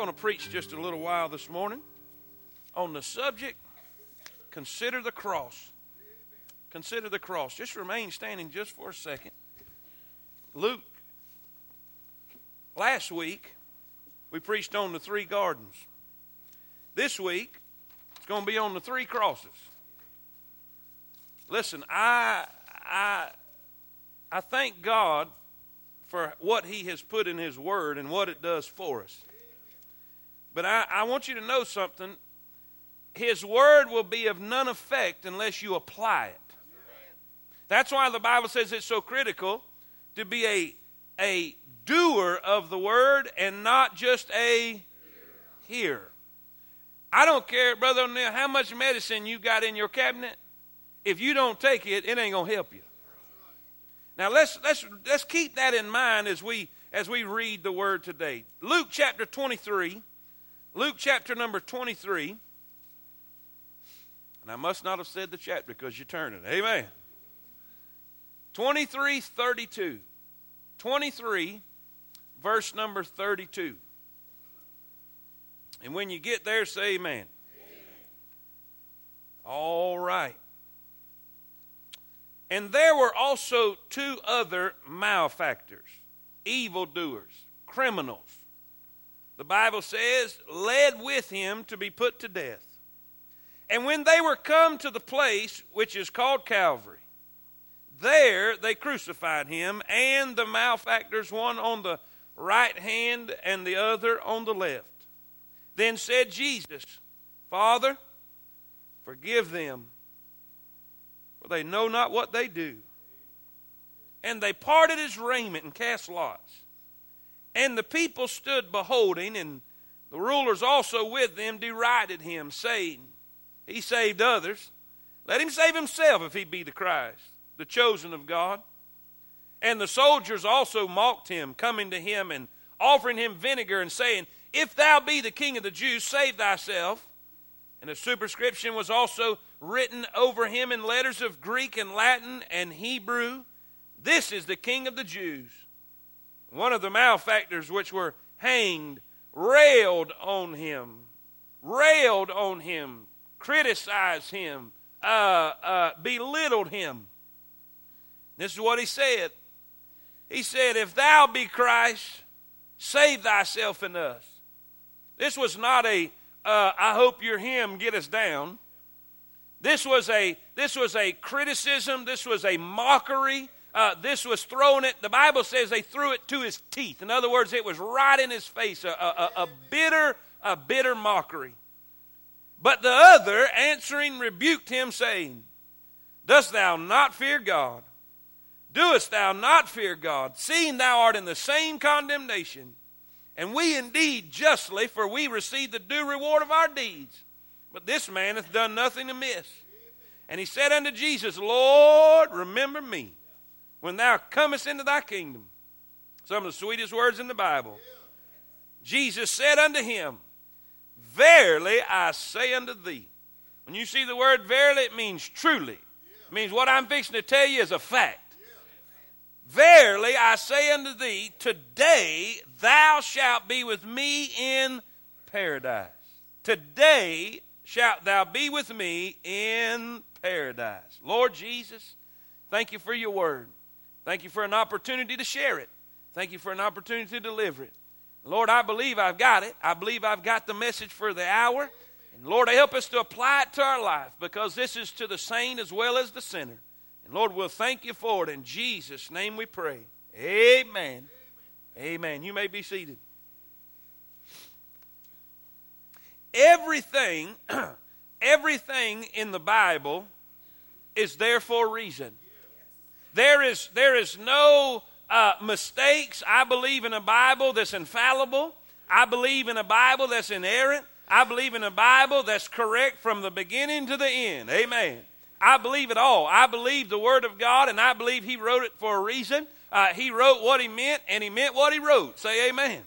going to preach just a little while this morning on the subject consider the cross. Consider the cross. Just remain standing just for a second. Luke, last week, we preached on the three gardens. This week, it's going to be on the three crosses. Listen, I, I, I thank God for what He has put in His Word and what it does for us. But I, I want you to know something. His Word will be of none effect unless you apply it. That's why the Bible says it's so critical to be a, a doer of the Word and not just a hearer. I don't care, Brother O'Neill, how much medicine you got in your cabinet. If you don't take it, it ain't to help you. Now let's let's let's keep that in mind as we as we read the word today. Luke chapter 23. Luke chapter number 23. And I must not have said the chapter because you're turning. Amen. 23 32. 23 verse number 32. And when you get there, say amen. amen. All right. And there were also two other malefactors, evildoers, criminals. The Bible says, led with him to be put to death. And when they were come to the place which is called Calvary, there they crucified him and the malefactors, one on the right hand and the other on the left. Then said Jesus, Father, forgive them for they know not what they do. And they parted his raiment and cast lots. And the people stood beholding, and the rulers also with them derided him, saying, He saved others. Let him save himself if he be the Christ, the chosen of God. And the soldiers also mocked him, coming to him and offering him vinegar and saying, If thou be the king of the Jews, save thyself. And a superscription was also written over him in letters of Greek and Latin and Hebrew This is the King of the Jews. One of the malefactors which were hanged railed on him, railed on him, criticized him, uh, uh, belittled him. This is what he said. He said, If thou be Christ, save thyself and us. This was not a uh, I hope you're him, get us down. This was a, this was a criticism, this was a mockery. Uh, this was thrown at, the Bible says they threw it to his teeth. In other words, it was right in his face, a, a, a bitter, a bitter mockery. But the other answering rebuked him, saying, Dost thou not fear God? Doest thou not fear God, seeing thou art in the same condemnation? And we indeed justly, for we receive the due reward of our deeds. But this man hath done nothing amiss. And he said unto Jesus, Lord, remember me when thou comest into thy kingdom. Some of the sweetest words in the Bible. Jesus said unto him, Verily I say unto thee. When you see the word verily, it means truly. It means what I'm fixing to tell you is a fact. Verily I say unto thee, today thou shalt be with me in paradise. Today shalt thou be with me in paradise. Lord Jesus, thank you for your word. Thank you for an opportunity to share it. Thank you for an opportunity to deliver it. Lord, I believe I've got it. I believe I've got the message for the hour. And Lord, help us to apply it to our life because this is to the saint as well as the sinner. And Lord, we'll thank you for it. In Jesus' name we pray. Amen. Amen. You may be seated. Everything, everything in the Bible is there for a reason. There is, there is no uh, mistakes. I believe in a Bible that's infallible. I believe in a Bible that's inerrant. I believe in a Bible that's correct from the beginning to the end. Amen. I believe it all. I believe the Word of God, and I believe He wrote it for a reason. Uh, he wrote what He meant, and He meant what He wrote. Say amen.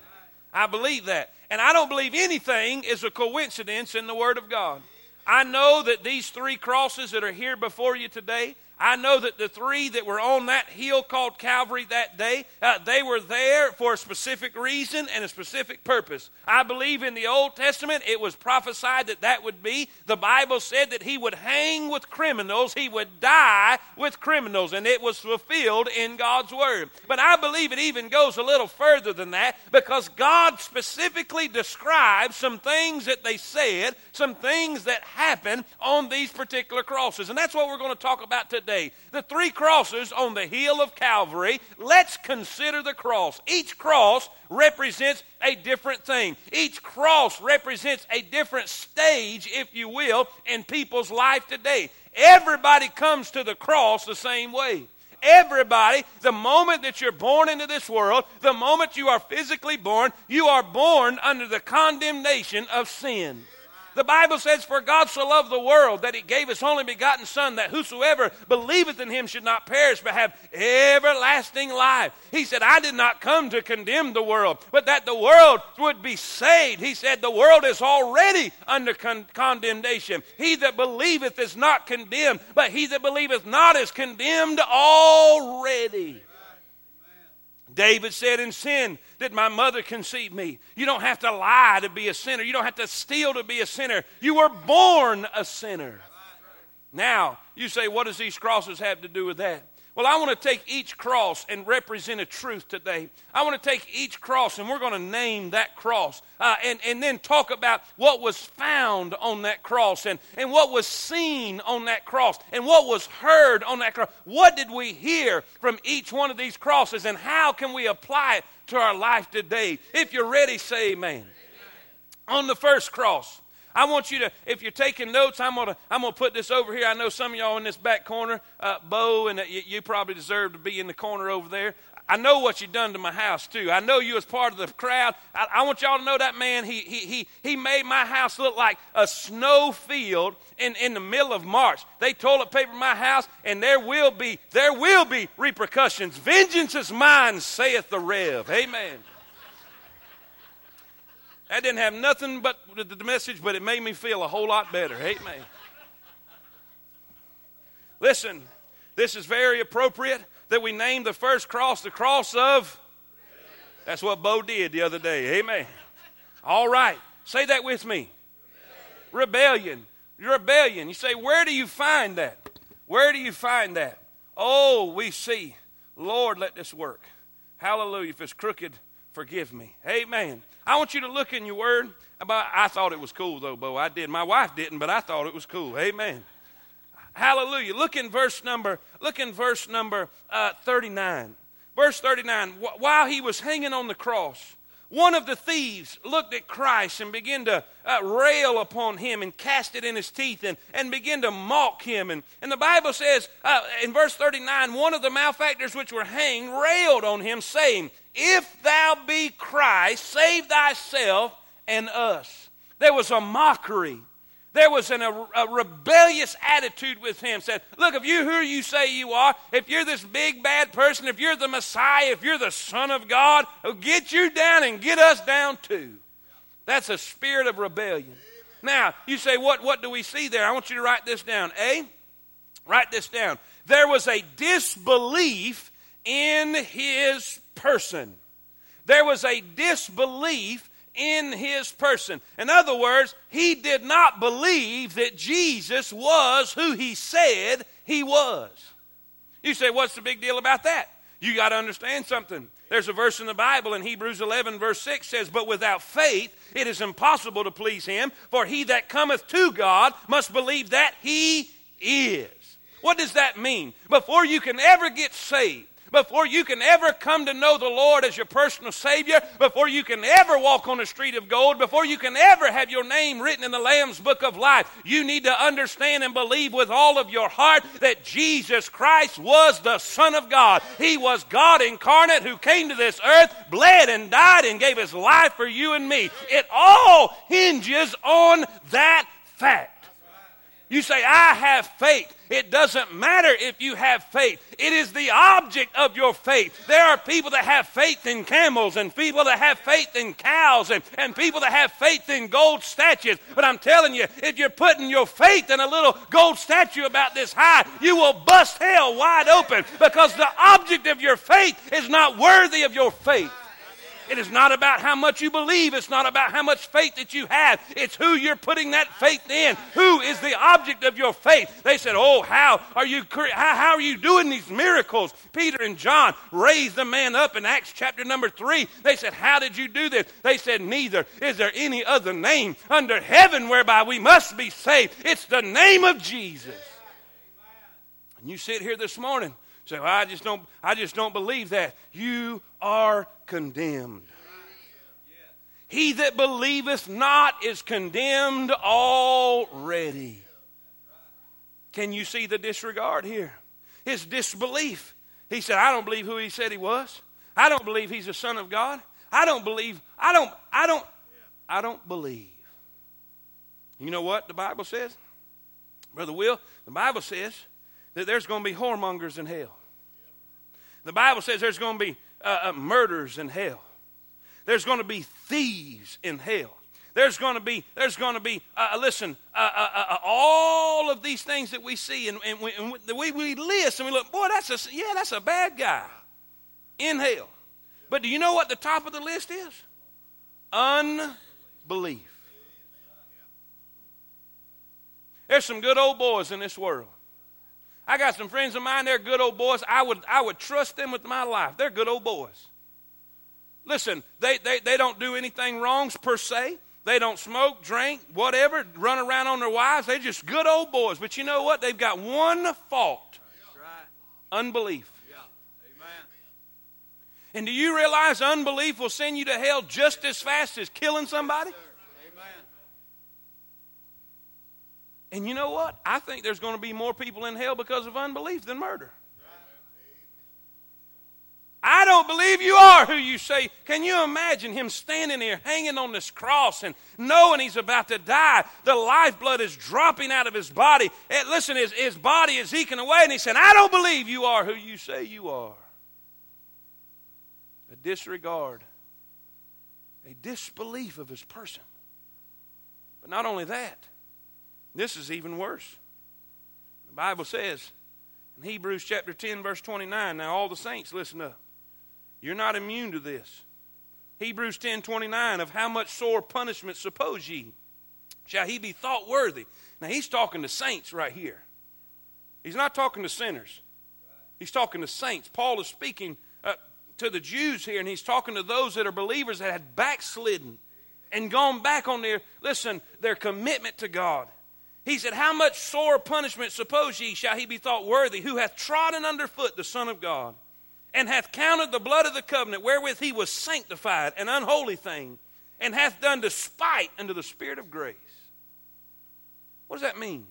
I believe that. And I don't believe anything is a coincidence in the Word of God. I know that these three crosses that are here before you today, I know that the three that were on that hill called Calvary that day, uh, they were there for a specific reason and a specific purpose. I believe in the Old Testament it was prophesied that that would be. The Bible said that he would hang with criminals, he would die with criminals, and it was fulfilled in God's Word. But I believe it even goes a little further than that because God specifically describes some things that they said, some things that happened on these particular crosses. And that's what we're going to talk about today today. The three crosses on the hill of Calvary. Let's consider the cross. Each cross represents a different thing. Each cross represents a different stage, if you will, in people's life today. Everybody comes to the cross the same way. Everybody, the moment that you're born into this world, the moment you are physically born, you are born under the condemnation of sin. The Bible says, For God so loved the world that he gave his only begotten Son, that whosoever believeth in him should not perish, but have everlasting life. He said, I did not come to condemn the world, but that the world would be saved. He said, The world is already under con- condemnation. He that believeth is not condemned, but he that believeth not is condemned already. David said, In sin did my mother conceive me. You don't have to lie to be a sinner. You don't have to steal to be a sinner. You were born a sinner. Now, you say, What does these crosses have to do with that? Well, I want to take each cross and represent a truth today. I want to take each cross and we're going to name that cross uh, and, and then talk about what was found on that cross and, and what was seen on that cross and what was heard on that cross. What did we hear from each one of these crosses and how can we apply it to our life today? If you're ready, say amen. amen. On the first cross, I want you to, if you're taking notes, I'm gonna, I'm gonna put this over here. I know some of y'all in this back corner, uh, Bo, and uh, you, you, probably deserve to be in the corner over there. I know what you done to my house too. I know you as part of the crowd. I, I, want y'all to know that man. He he he he made my house look like a snow field in in the middle of March. They toilet paper my house, and there will be there will be repercussions. Vengeance is mine, saith the Rev. Amen. That didn't have nothing but the message, but it made me feel a whole lot better. Amen. Listen, this is very appropriate that we name the first cross the cross of. That's what Bo did the other day. Amen. All right. Say that with me. Rebellion. Rebellion. You say, where do you find that? Where do you find that? Oh, we see. Lord, let this work. Hallelujah. If it's crooked, forgive me. Amen. I want you to look in your word. About, I thought it was cool, though, Bo. I did. My wife didn't, but I thought it was cool. Amen. Hallelujah. Look in verse number, look in verse number uh, 39. Verse 39. While he was hanging on the cross, one of the thieves looked at Christ and began to uh, rail upon him and cast it in his teeth and, and begin to mock him. And, and the Bible says uh, in verse 39 one of the malefactors which were hanged railed on him, saying, if thou be Christ, save thyself and us. There was a mockery. There was an, a, a, rebellious attitude with him. Said, Look, if you're who you say you are, if you're this big bad person, if you're the Messiah, if you're the Son of God, get you down and get us down too. That's a spirit of rebellion. Now, you say, what, what do we see there? I want you to write this down. A, write this down. There was a disbelief in his person. There was a disbelief in his person. In other words, he did not believe that Jesus was who he said he was. You say, what's the big deal about that? You got to understand something. There's a verse in the Bible in Hebrews 11, verse 6 says, But without faith it is impossible to please him, for he that cometh to God must believe that he is. What does that mean? Before you can ever get saved, before you can ever come to know the Lord as your personal Savior, before you can ever walk on a street of gold, before you can ever have your name written in the Lamb's book of life, you need to understand and believe with all of your heart that Jesus Christ was the Son of God. He was God incarnate who came to this earth, bled and died, and gave his life for you and me. It all hinges on that fact. You say, I have faith. It doesn't matter if you have faith, it is the object of your faith. There are people that have faith in camels, and people that have faith in cows, and, and people that have faith in gold statues. But I'm telling you, if you're putting your faith in a little gold statue about this high, you will bust hell wide open because the object of your faith is not worthy of your faith. It is not about how much you believe. It's not about how much faith that you have. It's who you're putting that faith in. Who is the object of your faith? They said, "Oh, how are you? How, how are you doing these miracles?" Peter and John raised the man up in Acts chapter number three. They said, "How did you do this?" They said, "Neither is there any other name under heaven whereby we must be saved. It's the name of Jesus." And you sit here this morning Say, well, I just don't, I just don't believe that. You are condemned. He that believeth not is condemned already. Can you see the disregard here? His disbelief. He said, I don't believe who he said he was. I don't believe he's a son of God. I don't believe, I don't, I don't, I don't believe. You know what the Bible says? Brother Will, the Bible says that there's going to be whoremongers in hell. The Bible says there's going to be uh, uh, murders in hell. There's going to be thieves in hell. There's going to be, there's going to be, uh, uh listen, uh, uh, all of these things that we see, and, and, we, and we, we list and we look, boy, that's a, yeah, that's a bad guy in hell. But do you know what the top of the list is? Unbelief. There's some good old boys in this world. I got some friends of mine, they're good old boys. I would, I would trust them with my life. They're good old boys. Listen, they, they, they don't do anything wrongs per se. They don't smoke, drink, whatever, run around on their wives. They're just good old boys. But you know what? They've got one fault unbelief. And do you realize unbelief will send you to hell just as fast as killing somebody? And you know what? I think there's going to be more people in hell because of unbelief than murder. I don't believe you are who you say. Can you imagine him standing here hanging on this cross and knowing he's about to die? The lifeblood is dropping out of his body. And listen, his, his body is eking away, and he said, I don't believe you are who you say you are. A disregard, a disbelief of his person. But not only that, this is even worse. The Bible says in Hebrews chapter 10, verse 29, now all the saints, listen up. You're not immune to this. Hebrews 10 29, of how much sore punishment suppose ye shall he be thought worthy? Now he's talking to saints right here. He's not talking to sinners. He's talking to saints. Paul is speaking uh, to the Jews here, and he's talking to those that are believers that had backslidden and gone back on their, listen, their commitment to God. He said, How much sore punishment, suppose ye, shall he be thought worthy, who hath trodden under foot the Son of God, and hath counted the blood of the covenant wherewith he was sanctified, an unholy thing, and hath done despite unto the Spirit of grace? What does that mean?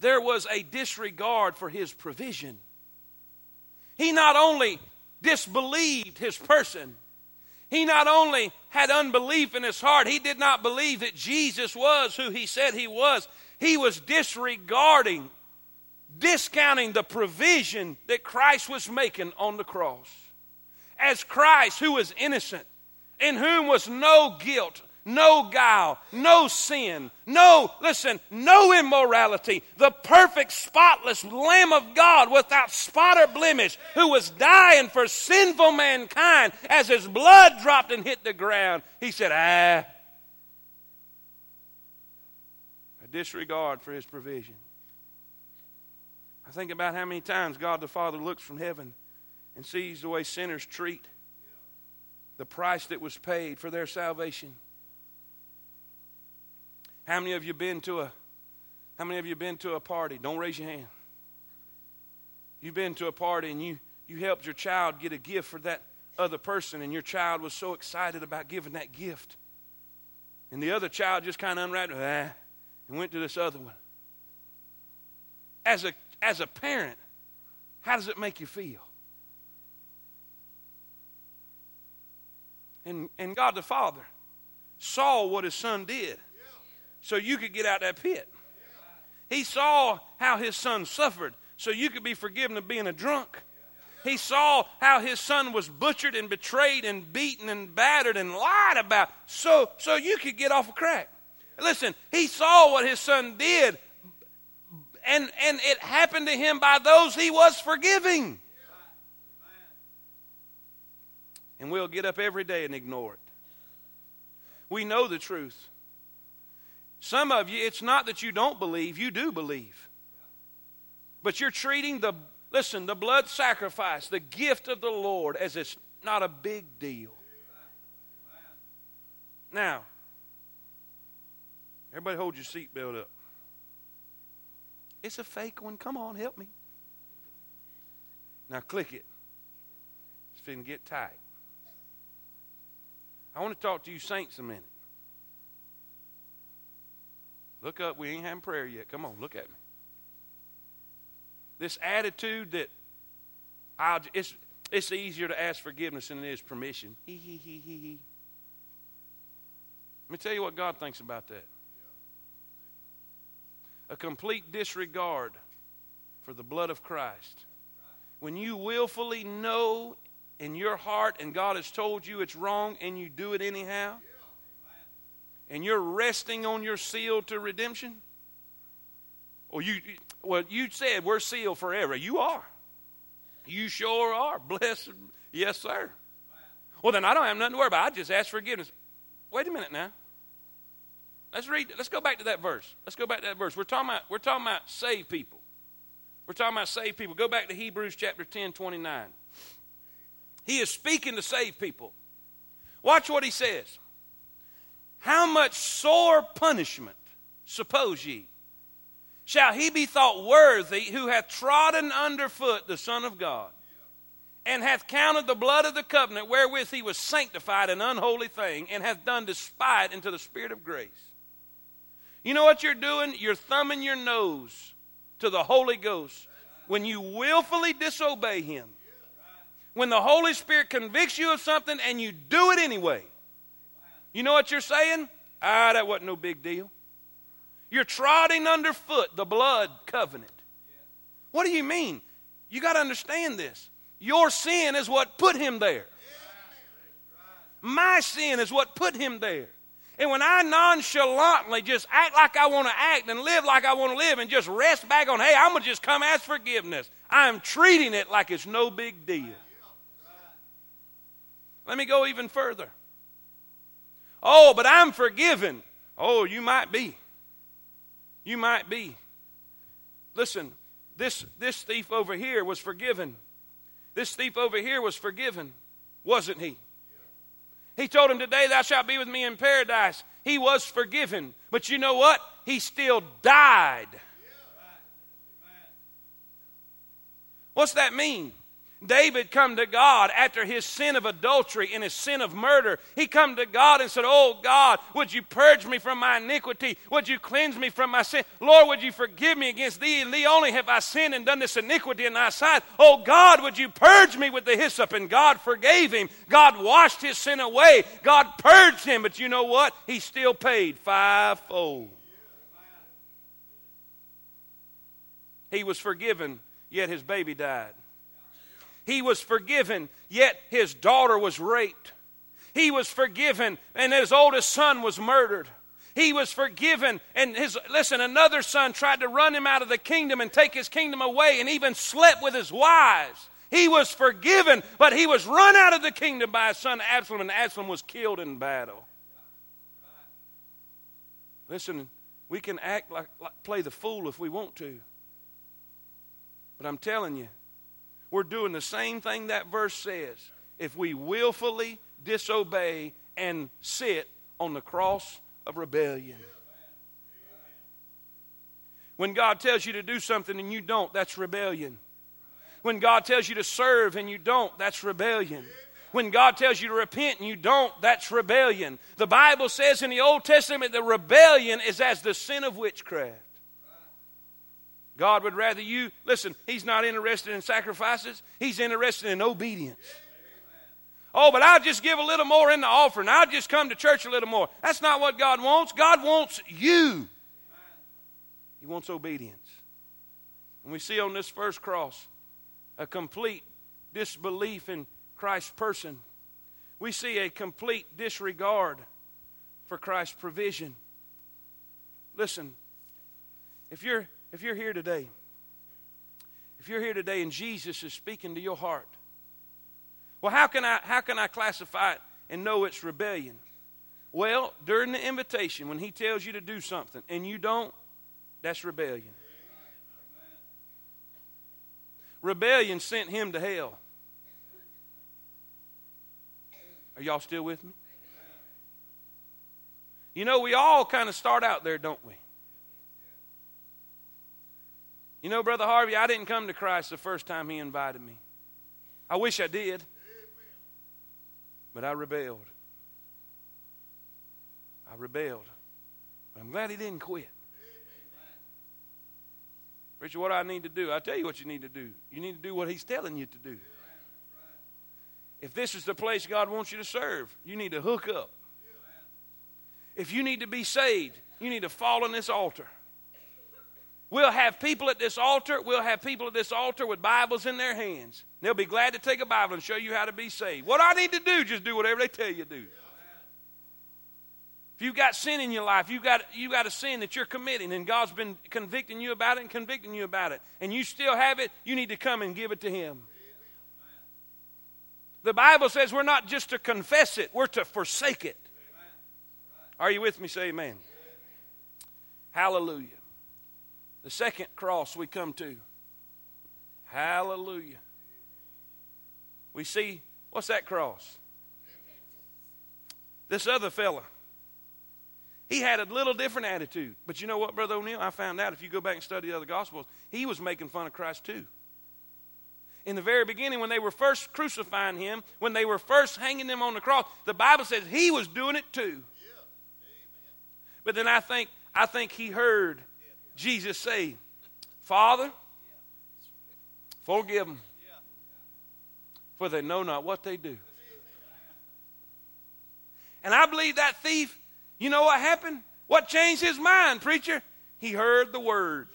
There was a disregard for his provision. He not only disbelieved his person, he not only had unbelief in his heart, he did not believe that Jesus was who he said he was. He was disregarding, discounting the provision that Christ was making on the cross. As Christ, who was innocent, in whom was no guilt, no guile, no sin, no, listen, no immorality. The perfect, spotless Lamb of God without spot or blemish who was dying for sinful mankind as his blood dropped and hit the ground. He said, ah. A disregard for his provision. I think about how many times God the Father looks from heaven and sees the way sinners treat the price that was paid for their salvation how many of you been to a how many of you been to a party? Don't raise your hand. You've been to a party and you you helped your child get a gift for that other person and your child was so excited about giving that gift. And the other child just kind of unwrapped ah, and went to this other one. As a as a parent, how does it make you feel? And and God the Father saw what his son did so you could get out that pit. He saw how his son suffered so you could be forgiven of being a drunk. He saw how his son was butchered and betrayed and beaten and battered and lied about so, so you could get off of crack. Listen, he saw what his son did, and, and it happened to him by those he was forgiving. And we'll get up every day and ignore it. We know the truth. Some of you, it's not that you don't believe, you do believe. But you're treating the, listen, the blood sacrifice, the gift of the Lord, as it's not a big deal. Now, everybody hold your seatbelt up. It's a fake one. Come on, help me. Now click it. It's finna get tight. I want to talk to you saints a minute. Look up. We ain't having prayer yet. Come on, look at me. This attitude that I'll, it's, it's easier to ask forgiveness than it is permission. He, he, he, he, he. Let me tell you what God thinks about that. A complete disregard for the blood of Christ. When you willfully know in your heart and God has told you it's wrong and you do it anyhow, and you're resting on your seal to redemption, or you, well, you said we're sealed forever. You are. You sure are. Blessed. Yes, sir. Well, then I don't have nothing to worry about. I just ask forgiveness. Wait a minute now. Let's read. Let's go back to that verse. Let's go back to that verse. We're talking about. We're talking about saved people. We're talking about saved people. Go back to Hebrews chapter 10, 29. He is speaking to saved people. Watch what he says. How much sore punishment, suppose ye, shall he be thought worthy who hath trodden under foot the Son of God, and hath counted the blood of the covenant wherewith he was sanctified an unholy thing, and hath done despite unto the Spirit of grace? You know what you're doing? You're thumbing your nose to the Holy Ghost when you willfully disobey him. When the Holy Spirit convicts you of something and you do it anyway you know what you're saying? Ah, that wasn't no big deal. You're trotting underfoot the blood covenant. What do you mean? You got to understand this. Your sin is what put him there. My sin is what put him there. And when I nonchalantly just act like I want to act and live like I want to live and just rest back on, hey, I'm going to just come ask forgiveness, I am treating it like it's no big deal. Let me go even further. Oh, but I'm forgiven. Oh, you might be. You might be. Listen, this, this thief over here was forgiven. This thief over here was forgiven, wasn't he? He told him, Today thou shalt be with me in paradise. He was forgiven. But you know what? He still died. What's that mean? David come to God after his sin of adultery and his sin of murder. He come to God and said, "Oh God, would you purge me from my iniquity? Would you cleanse me from my sin? Lord, would you forgive me against thee and thee only have I sinned and done this iniquity in thy sight? Oh God, would you purge me with the hyssop?" And God forgave him. God washed his sin away. God purged him, but you know what? He still paid fivefold. He was forgiven, yet his baby died. He was forgiven, yet his daughter was raped. He was forgiven, and his oldest son was murdered. He was forgiven, and his, listen, another son tried to run him out of the kingdom and take his kingdom away and even slept with his wives. He was forgiven, but he was run out of the kingdom by his son Absalom, and Absalom was killed in battle. Listen, we can act like, like play the fool if we want to. But I'm telling you, we're doing the same thing that verse says. If we willfully disobey and sit on the cross of rebellion. When God tells you to do something and you don't, that's rebellion. When God tells you to serve and you don't, that's rebellion. When God tells you to repent and you don't, that's rebellion. The Bible says in the Old Testament that rebellion is as the sin of witchcraft. God would rather you, listen, He's not interested in sacrifices, He's interested in obedience. Oh, but I'll just give a little more in the offering. I'll just come to church a little more. That's not what God wants. God wants you. He wants obedience. And we see on this first cross a complete disbelief in Christ's person. We see a complete disregard for Christ's provision. Listen, if you're, if you're here today, if you're here today and Jesus is speaking to your heart, well, how can I, how can I classify it and know it's rebellion? Well, during the invitation, when he tells you to do something and you don't, that's rebellion. Rebellion sent him to hell. Are y'all still with me? You know, we all kind of start out there, don't we? You know, Brother Harvey, I didn't come to Christ the first time he invited me. I wish I did. But I rebelled. I rebelled. But I'm glad he didn't quit. Preacher, what do I need to do? I tell you what you need to do. You need to do what he's telling you to do. If this is the place God wants you to serve, you need to hook up. If you need to be saved, you need to fall on this altar. We'll have people at this altar. We'll have people at this altar with Bibles in their hands. They'll be glad to take a Bible and show you how to be saved. What I need to do, just do whatever they tell you to do. If you've got sin in your life, you've got, you've got a sin that you're committing, and God's been convicting you about it and convicting you about it, and you still have it, you need to come and give it to Him. The Bible says we're not just to confess it, we're to forsake it. Are you with me? Say amen. Hallelujah. The second cross we come to. Hallelujah. We see, what's that cross? This other fella. He had a little different attitude. But you know what, Brother O'Neill? I found out if you go back and study the other Gospels, he was making fun of Christ too. In the very beginning, when they were first crucifying him, when they were first hanging him on the cross, the Bible says he was doing it too. But then I think I think he heard Jesus say, Father, forgive them, for they know not what they do. And I believe that thief, you know what happened? What changed his mind, preacher? He heard the word.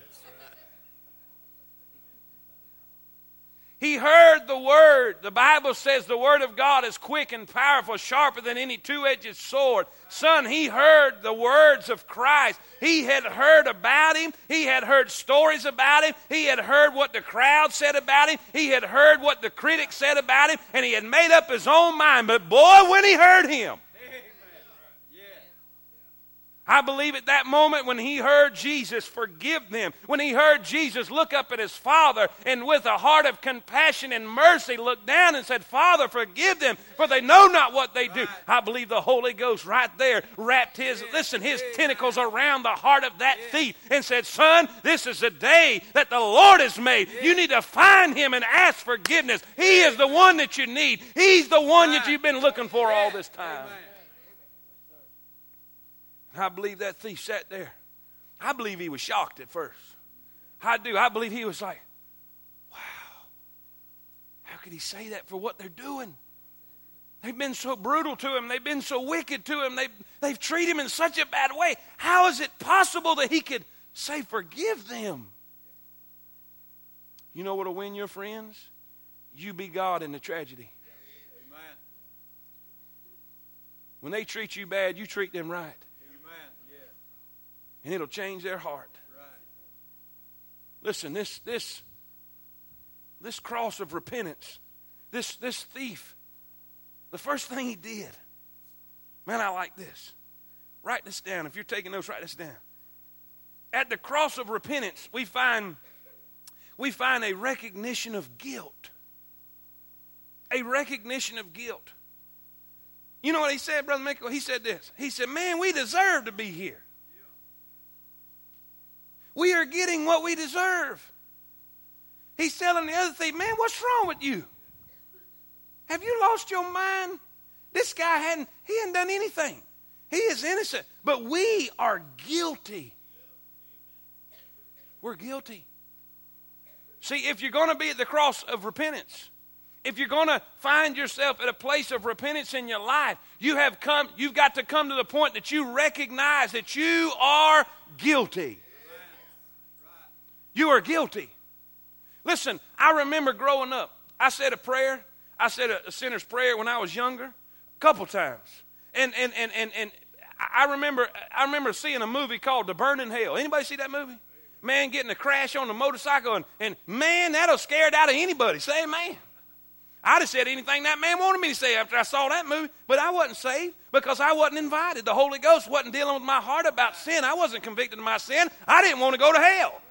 He heard the word. The Bible says the word of God is quick and powerful, sharper than any two edged sword. Son, he heard the words of Christ. He had heard about him. He had heard stories about him. He had heard what the crowd said about him. He had heard what the critics said about him. And he had made up his own mind. But boy, when he heard him, I believe at that moment when he heard Jesus forgive them, when he heard Jesus look up at his Father and with a heart of compassion and mercy looked down and said, Father, forgive them, for they know not what they do. I believe the Holy Ghost right there wrapped his, listen, his tentacles around the heart of that thief and said, Son, this is the day that the Lord has made. You need to find him and ask forgiveness. He is the one that you need, he's the one that you've been looking for all this time. I believe that thief sat there. I believe he was shocked at first. I do. I believe he was like, wow, how could he say that for what they're doing? They've been so brutal to him. They've been so wicked to him. They've, they've treated him in such a bad way. How is it possible that he could say, forgive them? You know what'll win your friends? You be God in the tragedy. Amen. When they treat you bad, you treat them right and it'll change their heart. Right. Listen, this this this cross of repentance, this this thief, the first thing he did, man, I like this. Write this down. If you're taking notes, write this down. At the cross of repentance, we find we find a recognition of guilt. A recognition of guilt. You know what he said, Brother Michael? He said this. He said, Man, we deserve to be here. We are getting what we deserve. He's telling the other thief, man, what's wrong with you? Have you lost your mind? This guy hadn't, he hadn't done anything. He is innocent. But we are guilty. We're guilty. See, if you're going to be at the cross of repentance, if you're going to find yourself at a place of repentance in your life, you have come, you've got to come to the point that you recognize that you are guilty. You are guilty. Listen, I remember growing up, I said a prayer. I said a, a sinner's prayer when I was younger, a couple times. And, and, and, and, and I remember, I remember seeing a movie called The Burning Hell. Anybody see that movie? Man getting a crash on a motorcycle, and, and man, that'll scare it out of anybody. Say amen. I'd have said anything that man wanted me to say after I saw that movie, but I wasn't saved because I wasn't invited. The Holy Ghost wasn't dealing with my heart about sin. I wasn't convicted of my sin. I didn't want to go to hell.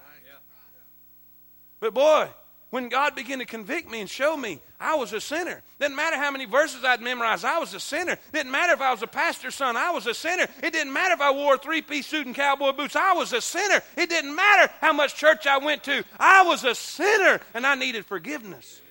But boy, when God began to convict me and show me I was a sinner. Didn't matter how many verses I'd memorized, I was a sinner. Didn't matter if I was a pastor's son, I was a sinner. It didn't matter if I wore a three piece suit and cowboy boots, I was a sinner. It didn't matter how much church I went to, I was a sinner and I needed forgiveness.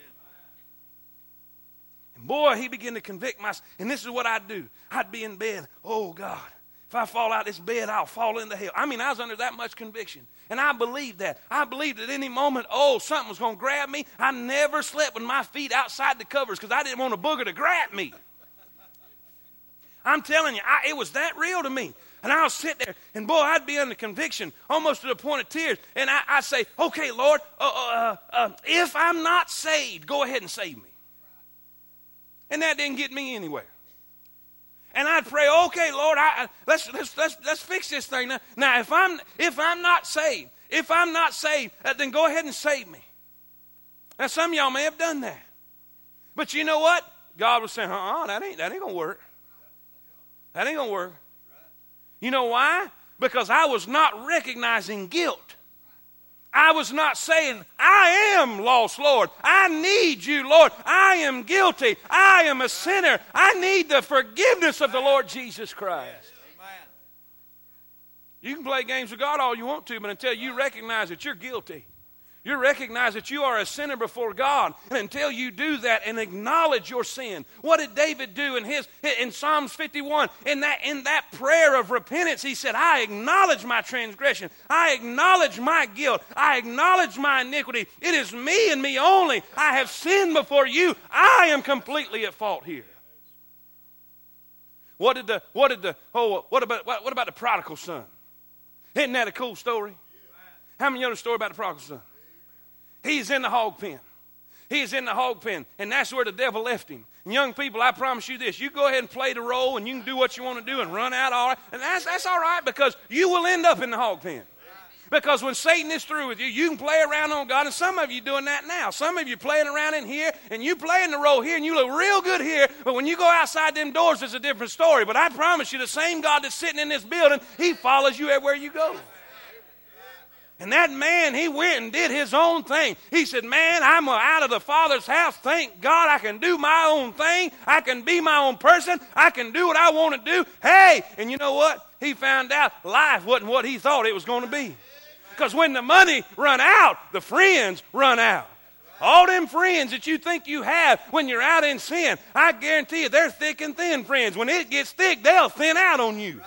And boy, he began to convict my. And this is what I'd do I'd be in bed, oh God. If I fall out of this bed, I'll fall into hell. I mean, I was under that much conviction. And I believed that. I believed at any moment, oh, something was going to grab me. I never slept with my feet outside the covers because I didn't want a booger to grab me. I'm telling you, I, it was that real to me. And I'll sit there, and boy, I'd be under conviction, almost to the point of tears. And I, I say, okay, Lord, uh, uh, uh, if I'm not saved, go ahead and save me. And that didn't get me anywhere. And I'd pray, okay, Lord, I, let's, let's, let's, let's fix this thing now. Now, if I'm, if I'm not saved, if I'm not saved, uh, then go ahead and save me. Now, some of y'all may have done that. But you know what? God was saying, uh-uh, that ain't, that ain't going to work. That ain't going to work. You know why? Because I was not recognizing guilt. I was not saying, I am lost, Lord. I need you, Lord. I am guilty. I am a sinner. I need the forgiveness of the Lord Jesus Christ. You can play games with God all you want to, but until you recognize that you're guilty, you recognize that you are a sinner before God. And until you do that and acknowledge your sin, what did David do in his in Psalms 51? In that in that prayer of repentance, he said, I acknowledge my transgression, I acknowledge my guilt, I acknowledge my iniquity. It is me and me only. I have sinned before you. I am completely at fault here. What did the what did the oh what about what, what about the prodigal son? Isn't that a cool story? How many know the story about the prodigal son? He's in the hog pen. He's in the hog pen, and that's where the devil left him. And young people, I promise you this: you go ahead and play the role, and you can do what you want to do and run out all right, and that's that's all right because you will end up in the hog pen. Because when Satan is through with you, you can play around on God, and some of you doing that now. Some of you playing around in here, and you playing the role here, and you look real good here, but when you go outside them doors, it's a different story. But I promise you, the same God that's sitting in this building, He follows you everywhere you go. And that man, he went and did his own thing. He said, Man, I'm out of the Father's house. Thank God I can do my own thing. I can be my own person. I can do what I want to do. Hey, and you know what? He found out life wasn't what he thought it was going to be. Because when the money run out, the friends run out. All them friends that you think you have when you're out in sin, I guarantee you they're thick and thin friends. When it gets thick, they'll thin out on you.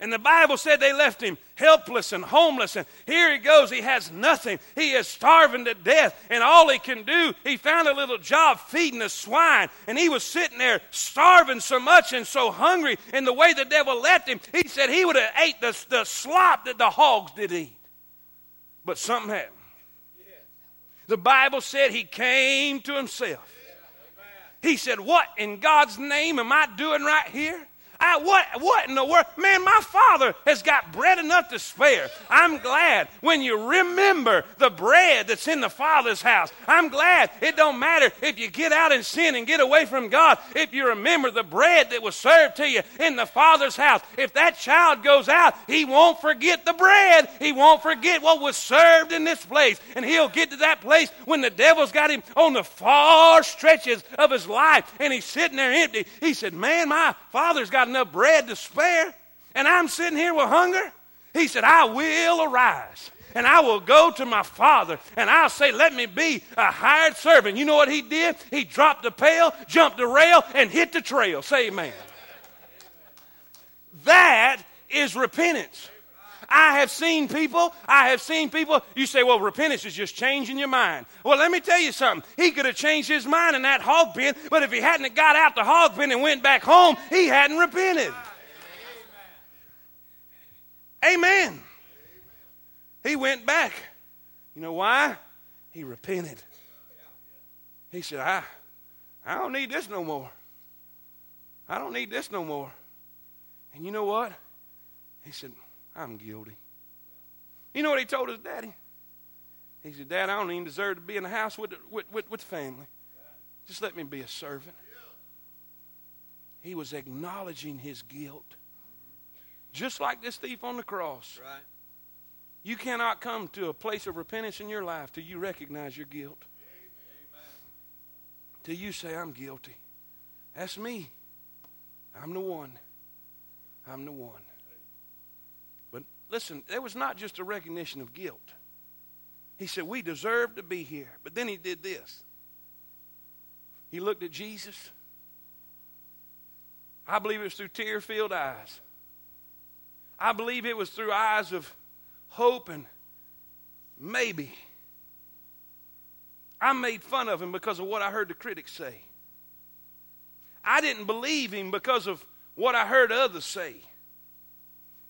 And the Bible said they left him helpless and homeless. And here he goes. He has nothing. He is starving to death. And all he can do, he found a little job feeding the swine. And he was sitting there starving so much and so hungry. And the way the devil left him, he said he would have ate the, the slop that the hogs did eat. But something happened. The Bible said he came to himself. He said, What in God's name am I doing right here? I, what, what in the world? Man, my father has got bread enough to spare. I'm glad when you remember the bread that's in the father's house. I'm glad it don't matter if you get out in sin and get away from God. If you remember the bread that was served to you in the father's house, if that child goes out, he won't forget the bread. He won't forget what was served in this place. And he'll get to that place when the devil's got him on the far stretches of his life and he's sitting there empty. He said, Man, my father's got enough bread to spare, and I'm sitting here with hunger? He said, I will arise and I will go to my father and I'll say, Let me be a hired servant. You know what he did? He dropped the pail, jumped the rail, and hit the trail. Say amen. That is repentance. I have seen people, I have seen people, you say, well, repentance is just changing your mind. Well, let me tell you something. He could have changed his mind in that hog pen, but if he hadn't got out the hog pen and went back home, he hadn't repented. Amen. He went back. You know why? He repented. He said, I, I don't need this no more. I don't need this no more. And you know what? He said, I'm guilty. You know what he told his daddy? He said, Dad, I don't even deserve to be in the house with the, with, with, with the family. Just let me be a servant. He was acknowledging his guilt. Just like this thief on the cross. Right. You cannot come to a place of repentance in your life till you recognize your guilt. Till you say, I'm guilty. That's me. I'm the one. I'm the one. Listen, there was not just a recognition of guilt. He said, We deserve to be here. But then he did this. He looked at Jesus. I believe it was through tear filled eyes. I believe it was through eyes of hope and maybe. I made fun of him because of what I heard the critics say. I didn't believe him because of what I heard others say.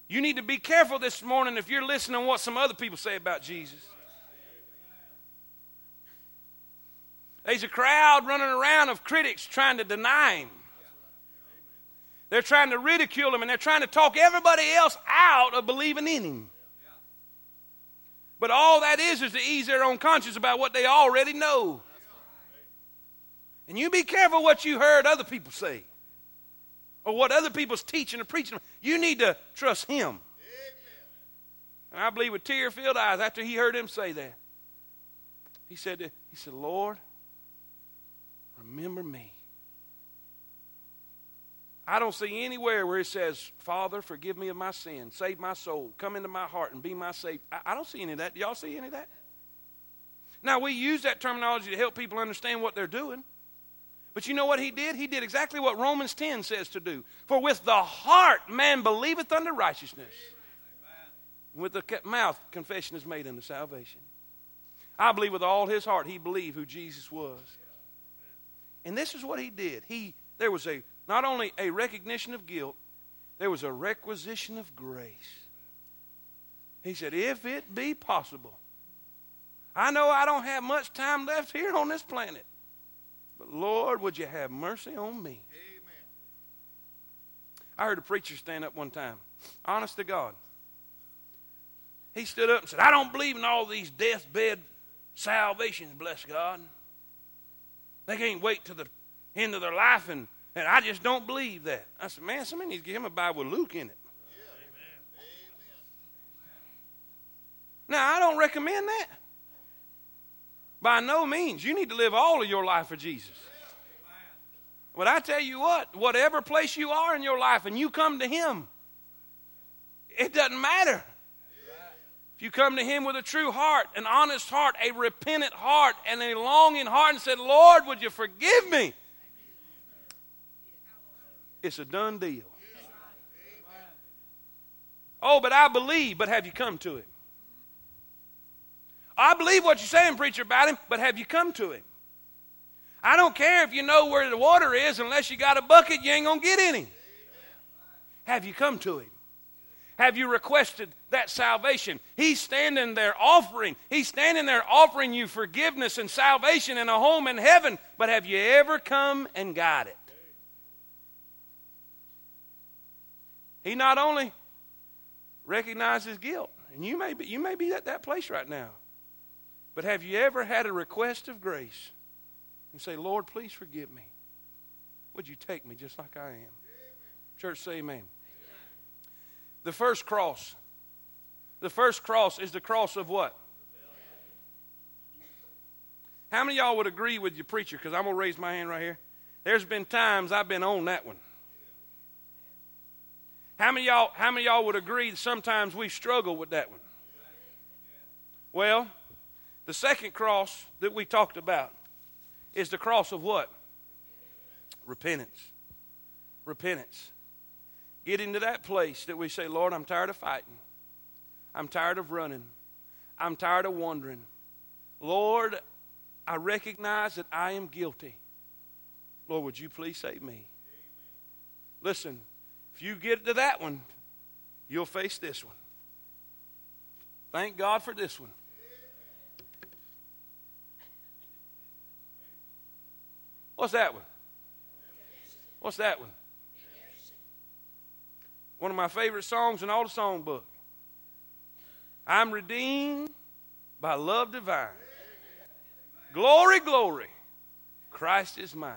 You need to be careful this morning if you're listening to what some other people say about Jesus. There's a crowd running around of critics trying to deny him. They're trying to ridicule him and they're trying to talk everybody else out of believing in him. But all that is is to ease their own conscience about what they already know. And you be careful what you heard other people say or what other people's teaching or preaching. You need to trust him. And I believe with tear filled eyes after he heard him say that, he said, he said, Lord, remember me. I don't see anywhere where it says, Father, forgive me of my sin, save my soul, come into my heart and be my Savior. I, I don't see any of that. Do y'all see any of that? Now, we use that terminology to help people understand what they're doing. But you know what he did? He did exactly what Romans 10 says to do. For with the heart man believeth unto righteousness. With the mouth confession is made unto salvation. I believe with all his heart he believed who Jesus was. And this is what he did. He there was a not only a recognition of guilt, there was a requisition of grace. He said, If it be possible, I know I don't have much time left here on this planet, but Lord, would you have mercy on me? Amen. I heard a preacher stand up one time, honest to God. He stood up and said, I don't believe in all these deathbed salvations, bless God. They can't wait to the end of their life and and I just don't believe that. I said, man, somebody needs to give him a Bible with Luke in it. amen. Now, I don't recommend that. By no means. You need to live all of your life for Jesus. But I tell you what, whatever place you are in your life and you come to Him, it doesn't matter. If you come to Him with a true heart, an honest heart, a repentant heart, and a longing heart, and said, Lord, would you forgive me? It's a done deal. Oh, but I believe, but have you come to Him? I believe what you're saying, preacher, about Him, but have you come to Him? I don't care if you know where the water is, unless you got a bucket, you ain't going to get any. Have you come to Him? Have you requested that salvation? He's standing there offering. He's standing there offering you forgiveness and salvation and a home in heaven. But have you ever come and got it? He not only recognizes guilt, and you may be, you may be at that place right now, but have you ever had a request of grace and say, Lord, please forgive me? Would you take me just like I am? Amen. Church, say amen. amen. The first cross. The first cross is the cross of what? How many y'all would agree with your preacher? Because I'm going to raise my hand right here. There's been times I've been on that one. How many y'all, how many y'all would agree that sometimes we struggle with that one? Well, the second cross that we talked about is the cross of what? Repentance. Repentance. Getting to that place that we say, Lord, I'm tired of fighting. I'm tired of running. I'm tired of wandering. Lord, I recognize that I am guilty. Lord, would you please save me? Listen, if you get to that one, you'll face this one. Thank God for this one. What's that one? What's that one? One of my favorite songs in all the songbook. I'm redeemed by love divine. Glory, glory. Christ is mine.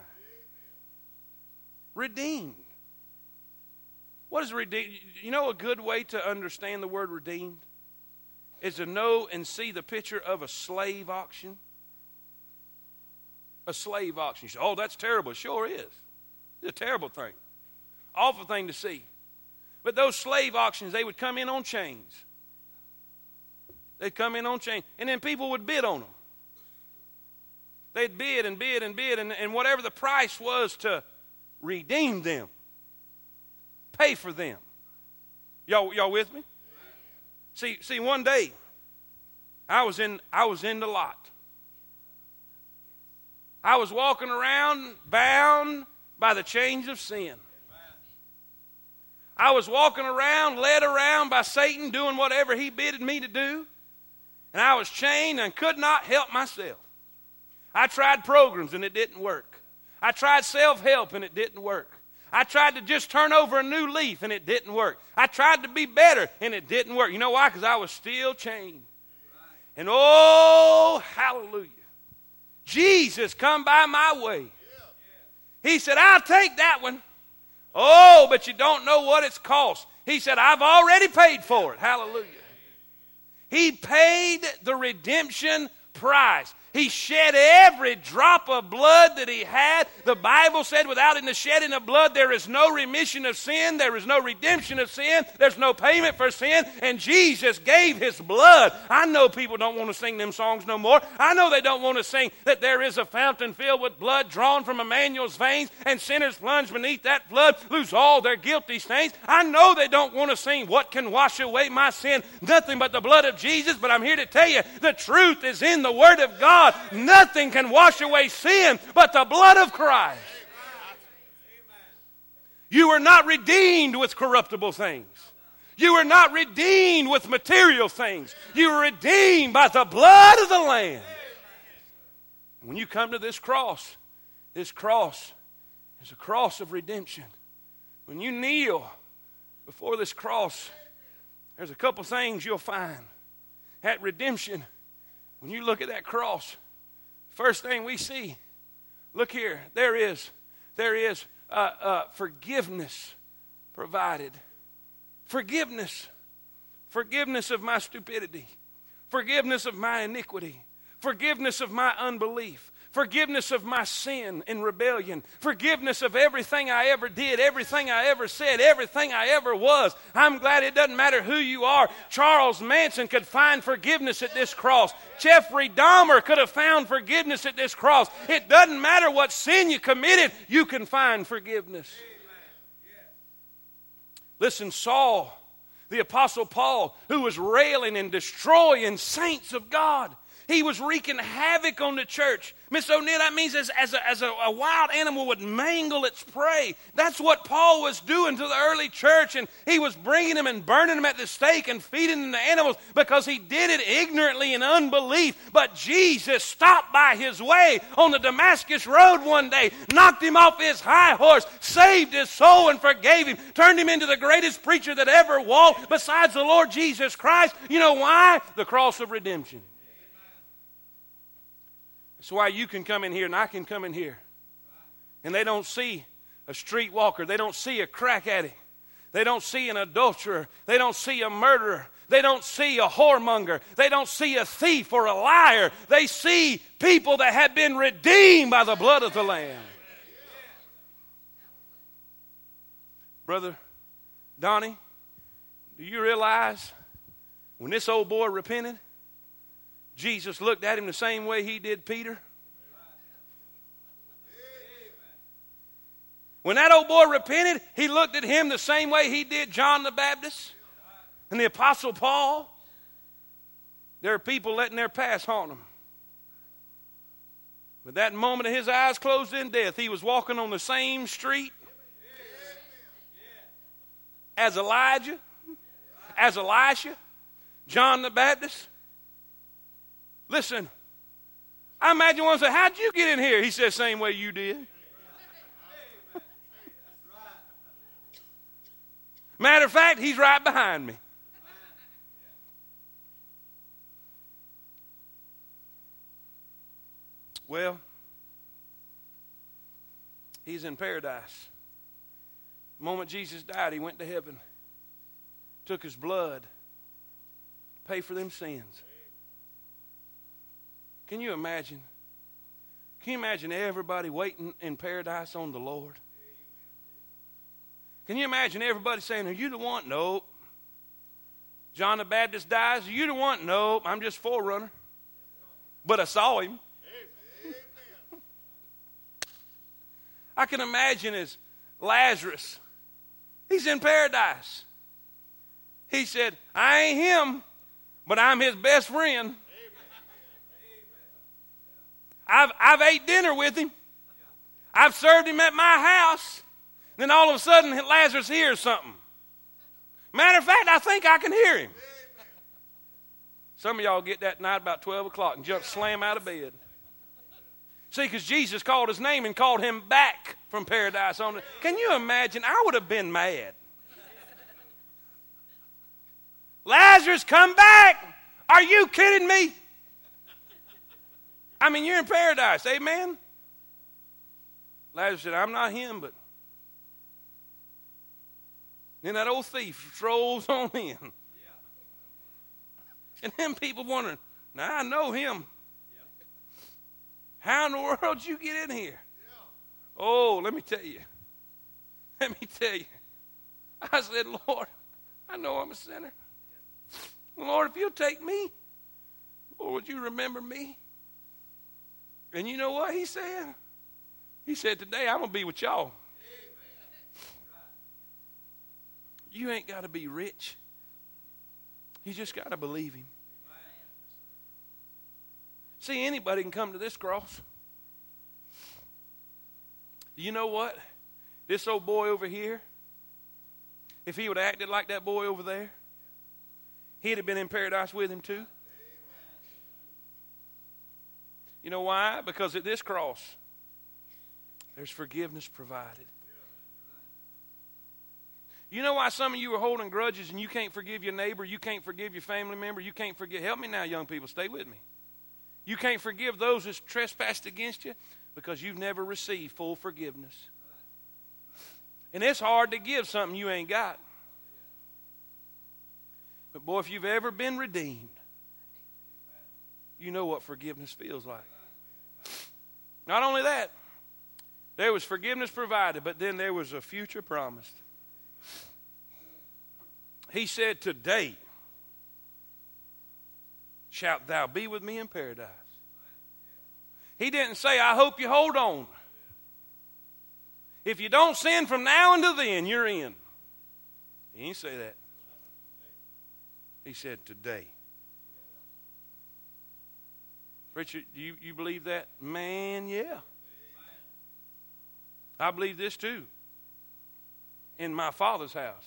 Redeemed. What is redeemed? You know a good way to understand the word redeemed is to know and see the picture of a slave auction. A slave auction. You say, oh, that's terrible. It sure is. It's a terrible thing. Awful thing to see. But those slave auctions, they would come in on chains. They'd come in on chains. And then people would bid on them. They'd bid and bid and bid, and, and whatever the price was to redeem them, pay for them. Y'all, y'all with me? See, see, one day I was in I was in the lot. I was walking around bound by the chains of sin. I was walking around, led around by Satan, doing whatever he bidded me to do. And I was chained and could not help myself. I tried programs and it didn't work. I tried self help and it didn't work. I tried to just turn over a new leaf and it didn't work. I tried to be better and it didn't work. You know why? Because I was still chained. And oh, hallelujah. Jesus come by my way. He said, I'll take that one. Oh, but you don't know what it's cost. He said, I've already paid for it. Hallelujah. He paid the redemption price. He shed every drop of blood that he had. The Bible said, without in the shedding of blood, there is no remission of sin, there is no redemption of sin, there's no payment for sin, and Jesus gave his blood. I know people don't want to sing them songs no more. I know they don't want to sing that there is a fountain filled with blood drawn from Emmanuel's veins, and sinners plunge beneath that blood, lose all their guilty stains. I know they don't want to sing, What can wash away my sin? Nothing but the blood of Jesus, but I'm here to tell you the truth is in the Word of God. God. Nothing can wash away sin but the blood of Christ. You were not redeemed with corruptible things. You were not redeemed with material things. You were redeemed by the blood of the Lamb. When you come to this cross, this cross is a cross of redemption. When you kneel before this cross, there's a couple things you'll find. At redemption, when you look at that cross, first thing we see, look here, there is, there is uh, uh, forgiveness provided. Forgiveness. Forgiveness of my stupidity. Forgiveness of my iniquity. Forgiveness of my unbelief forgiveness of my sin and rebellion, forgiveness of everything I ever did, everything I ever said, everything I ever was. I'm glad it doesn't matter who you are. Charles Manson could find forgiveness at this cross. Jeffrey Dahmer could have found forgiveness at this cross. It doesn't matter what sin you committed, you can find forgiveness. Listen, Saul, the Apostle Paul, who was railing and destroying saints of God, he was wreaking havoc on the church. Miss O'Neill, that means as, as, a, as a, a, wild animal would mangle its prey. That's what Paul was doing to the early church, and he was bringing them and burning them at the stake and feeding them to animals because he did it ignorantly in unbelief. But Jesus stopped by his way on the Damascus Road one day, knocked him off his high horse, saved his soul, and forgave him, turned him into the greatest preacher that ever walked besides the Lord Jesus Christ. You know why? The cross of redemption. That's why you can come in here and I can come in here. And they don't see a streetwalker, they don't see a crack addict, they don't see an adulterer, they don't see a murderer, they don't see a whoremonger, they don't see a thief or a liar. They see people that have been redeemed by the blood of the Lamb. Brother Donnie, do you realize when this old boy repented? Jesus looked at him the same way he did Peter? When that old boy repented, he looked at him the same way he did John the Baptist and the Apostle Paul. There are people letting their past haunt them. But that moment of his eyes closed in death, he was walking on the same street as Elijah, as Elisha, John the Baptist. Listen, I imagine one said, How'd you get in here? He said, Same way you did. Matter of fact, he's right behind me. Well, he's in paradise. The moment Jesus died, he went to heaven, took his blood to pay for them sins. Can you imagine? Can you imagine everybody waiting in paradise on the Lord? Can you imagine everybody saying, Are you the one? Nope. John the Baptist dies. Are you the one? Nope. I'm just forerunner. But I saw him. I can imagine as Lazarus, he's in paradise. He said, I ain't him, but I'm his best friend. I've, I've ate dinner with him. I've served him at my house. Then all of a sudden, Lazarus hears something. Matter of fact, I think I can hear him. Some of y'all get that night about 12 o'clock and jump slam out of bed. See, because Jesus called his name and called him back from paradise on it. Can you imagine? I would have been mad. Lazarus, come back. Are you kidding me? I mean, you're in paradise. Amen? Lazarus said, I'm not him, but. Then that old thief strolls on in. And then people wondering, now I know him. How in the world did you get in here? Oh, let me tell you. Let me tell you. I said, Lord, I know I'm a sinner. Lord, if you'll take me, Lord, would you remember me? And you know what he said? He said, Today I'm going to be with y'all. You ain't got to be rich. You just got to believe him. See, anybody can come to this cross. You know what? This old boy over here, if he would have acted like that boy over there, he'd have been in paradise with him too. You know why? Because at this cross, there's forgiveness provided. You know why some of you are holding grudges and you can't forgive your neighbor, you can't forgive your family member, you can't forgive. Help me now, young people, stay with me. You can't forgive those who's trespassed against you because you've never received full forgiveness. And it's hard to give something you ain't got. But boy, if you've ever been redeemed, you know what forgiveness feels like. Not only that, there was forgiveness provided, but then there was a future promised. He said, Today shalt thou be with me in paradise. He didn't say, I hope you hold on. If you don't sin from now until then, you're in. He didn't say that. He said, Today. Richard, you, you believe that? Man, yeah. I believe this too. In my father's house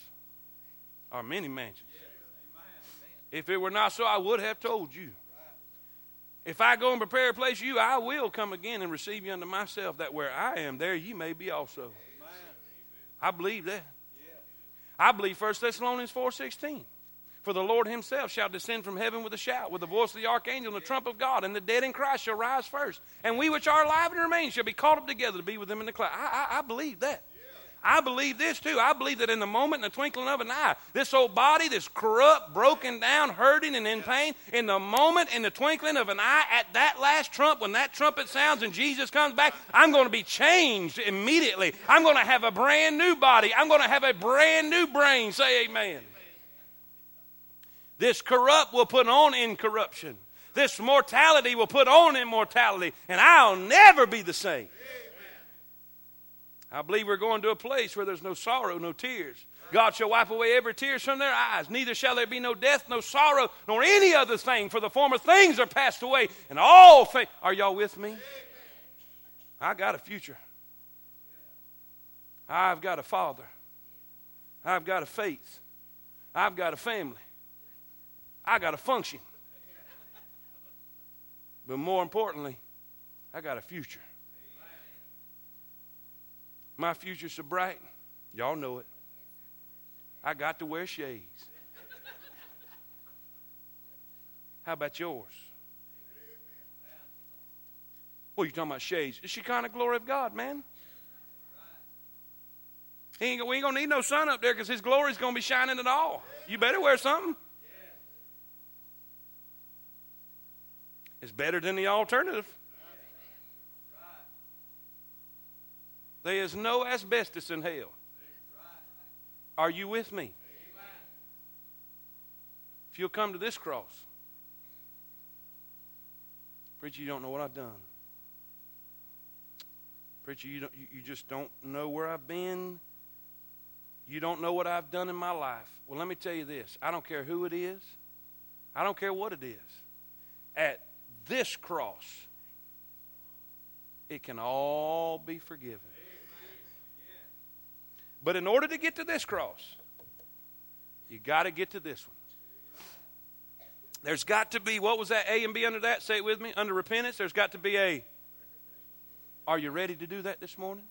are many mansions. If it were not so, I would have told you. If I go and prepare a place for you, I will come again and receive you unto myself, that where I am, there you may be also. I believe that. I believe 1 Thessalonians 4.16. For the Lord himself shall descend from heaven with a shout, with the voice of the archangel and the trump of God, and the dead in Christ shall rise first. And we which are alive and remain shall be caught up together to be with them in the cloud. I, I, I believe that. I believe this too. I believe that in the moment, in the twinkling of an eye, this old body, this corrupt, broken down, hurting, and in pain, in the moment, in the twinkling of an eye, at that last trump, when that trumpet sounds and Jesus comes back, I'm going to be changed immediately. I'm going to have a brand new body. I'm going to have a brand new brain. Say amen. This corrupt will put on incorruption. This mortality will put on immortality, and I'll never be the same. I believe we're going to a place where there's no sorrow, no tears. God shall wipe away every tear from their eyes. Neither shall there be no death, no sorrow, nor any other thing, for the former things are passed away, and all things. Are y'all with me? I got a future. I've got a father. I've got a faith. I've got a family. I got a function. But more importantly, I got a future. My future's so bright, y'all know it. I got to wear shades. How about yours? What are you talking about shades? It's the kind of glory of God, man. He ain't, we ain't going to need no sun up there because His glory's going to be shining at all. You better wear something. It's better than the alternative. There is no asbestos in hell. Are you with me? If you'll come to this cross, preacher, you don't know what I've done. Preacher, you, don't, you just don't know where I've been. You don't know what I've done in my life. Well, let me tell you this I don't care who it is, I don't care what it is. At this cross, it can all be forgiven. But in order to get to this cross, you got to get to this one. There's got to be, what was that A and B under that? Say it with me. Under repentance, there's got to be a. Are you ready to do that this morning?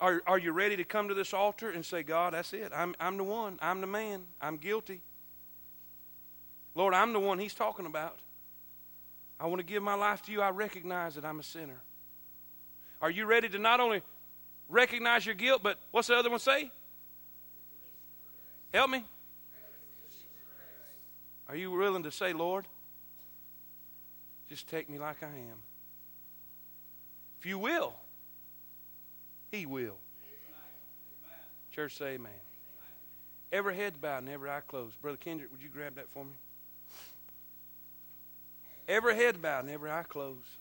Are, are you ready to come to this altar and say, God, that's it. I'm, I'm the one. I'm the man. I'm guilty. Lord, I'm the one he's talking about. I want to give my life to you. I recognize that I'm a sinner. Are you ready to not only recognize your guilt, but what's the other one say? Help me. Are you willing to say, Lord, just take me like I am? If you will, He will. Church, say amen. Every head bowed and every eye closed. Brother Kendrick, would you grab that for me? Every head bowed and every eye closed.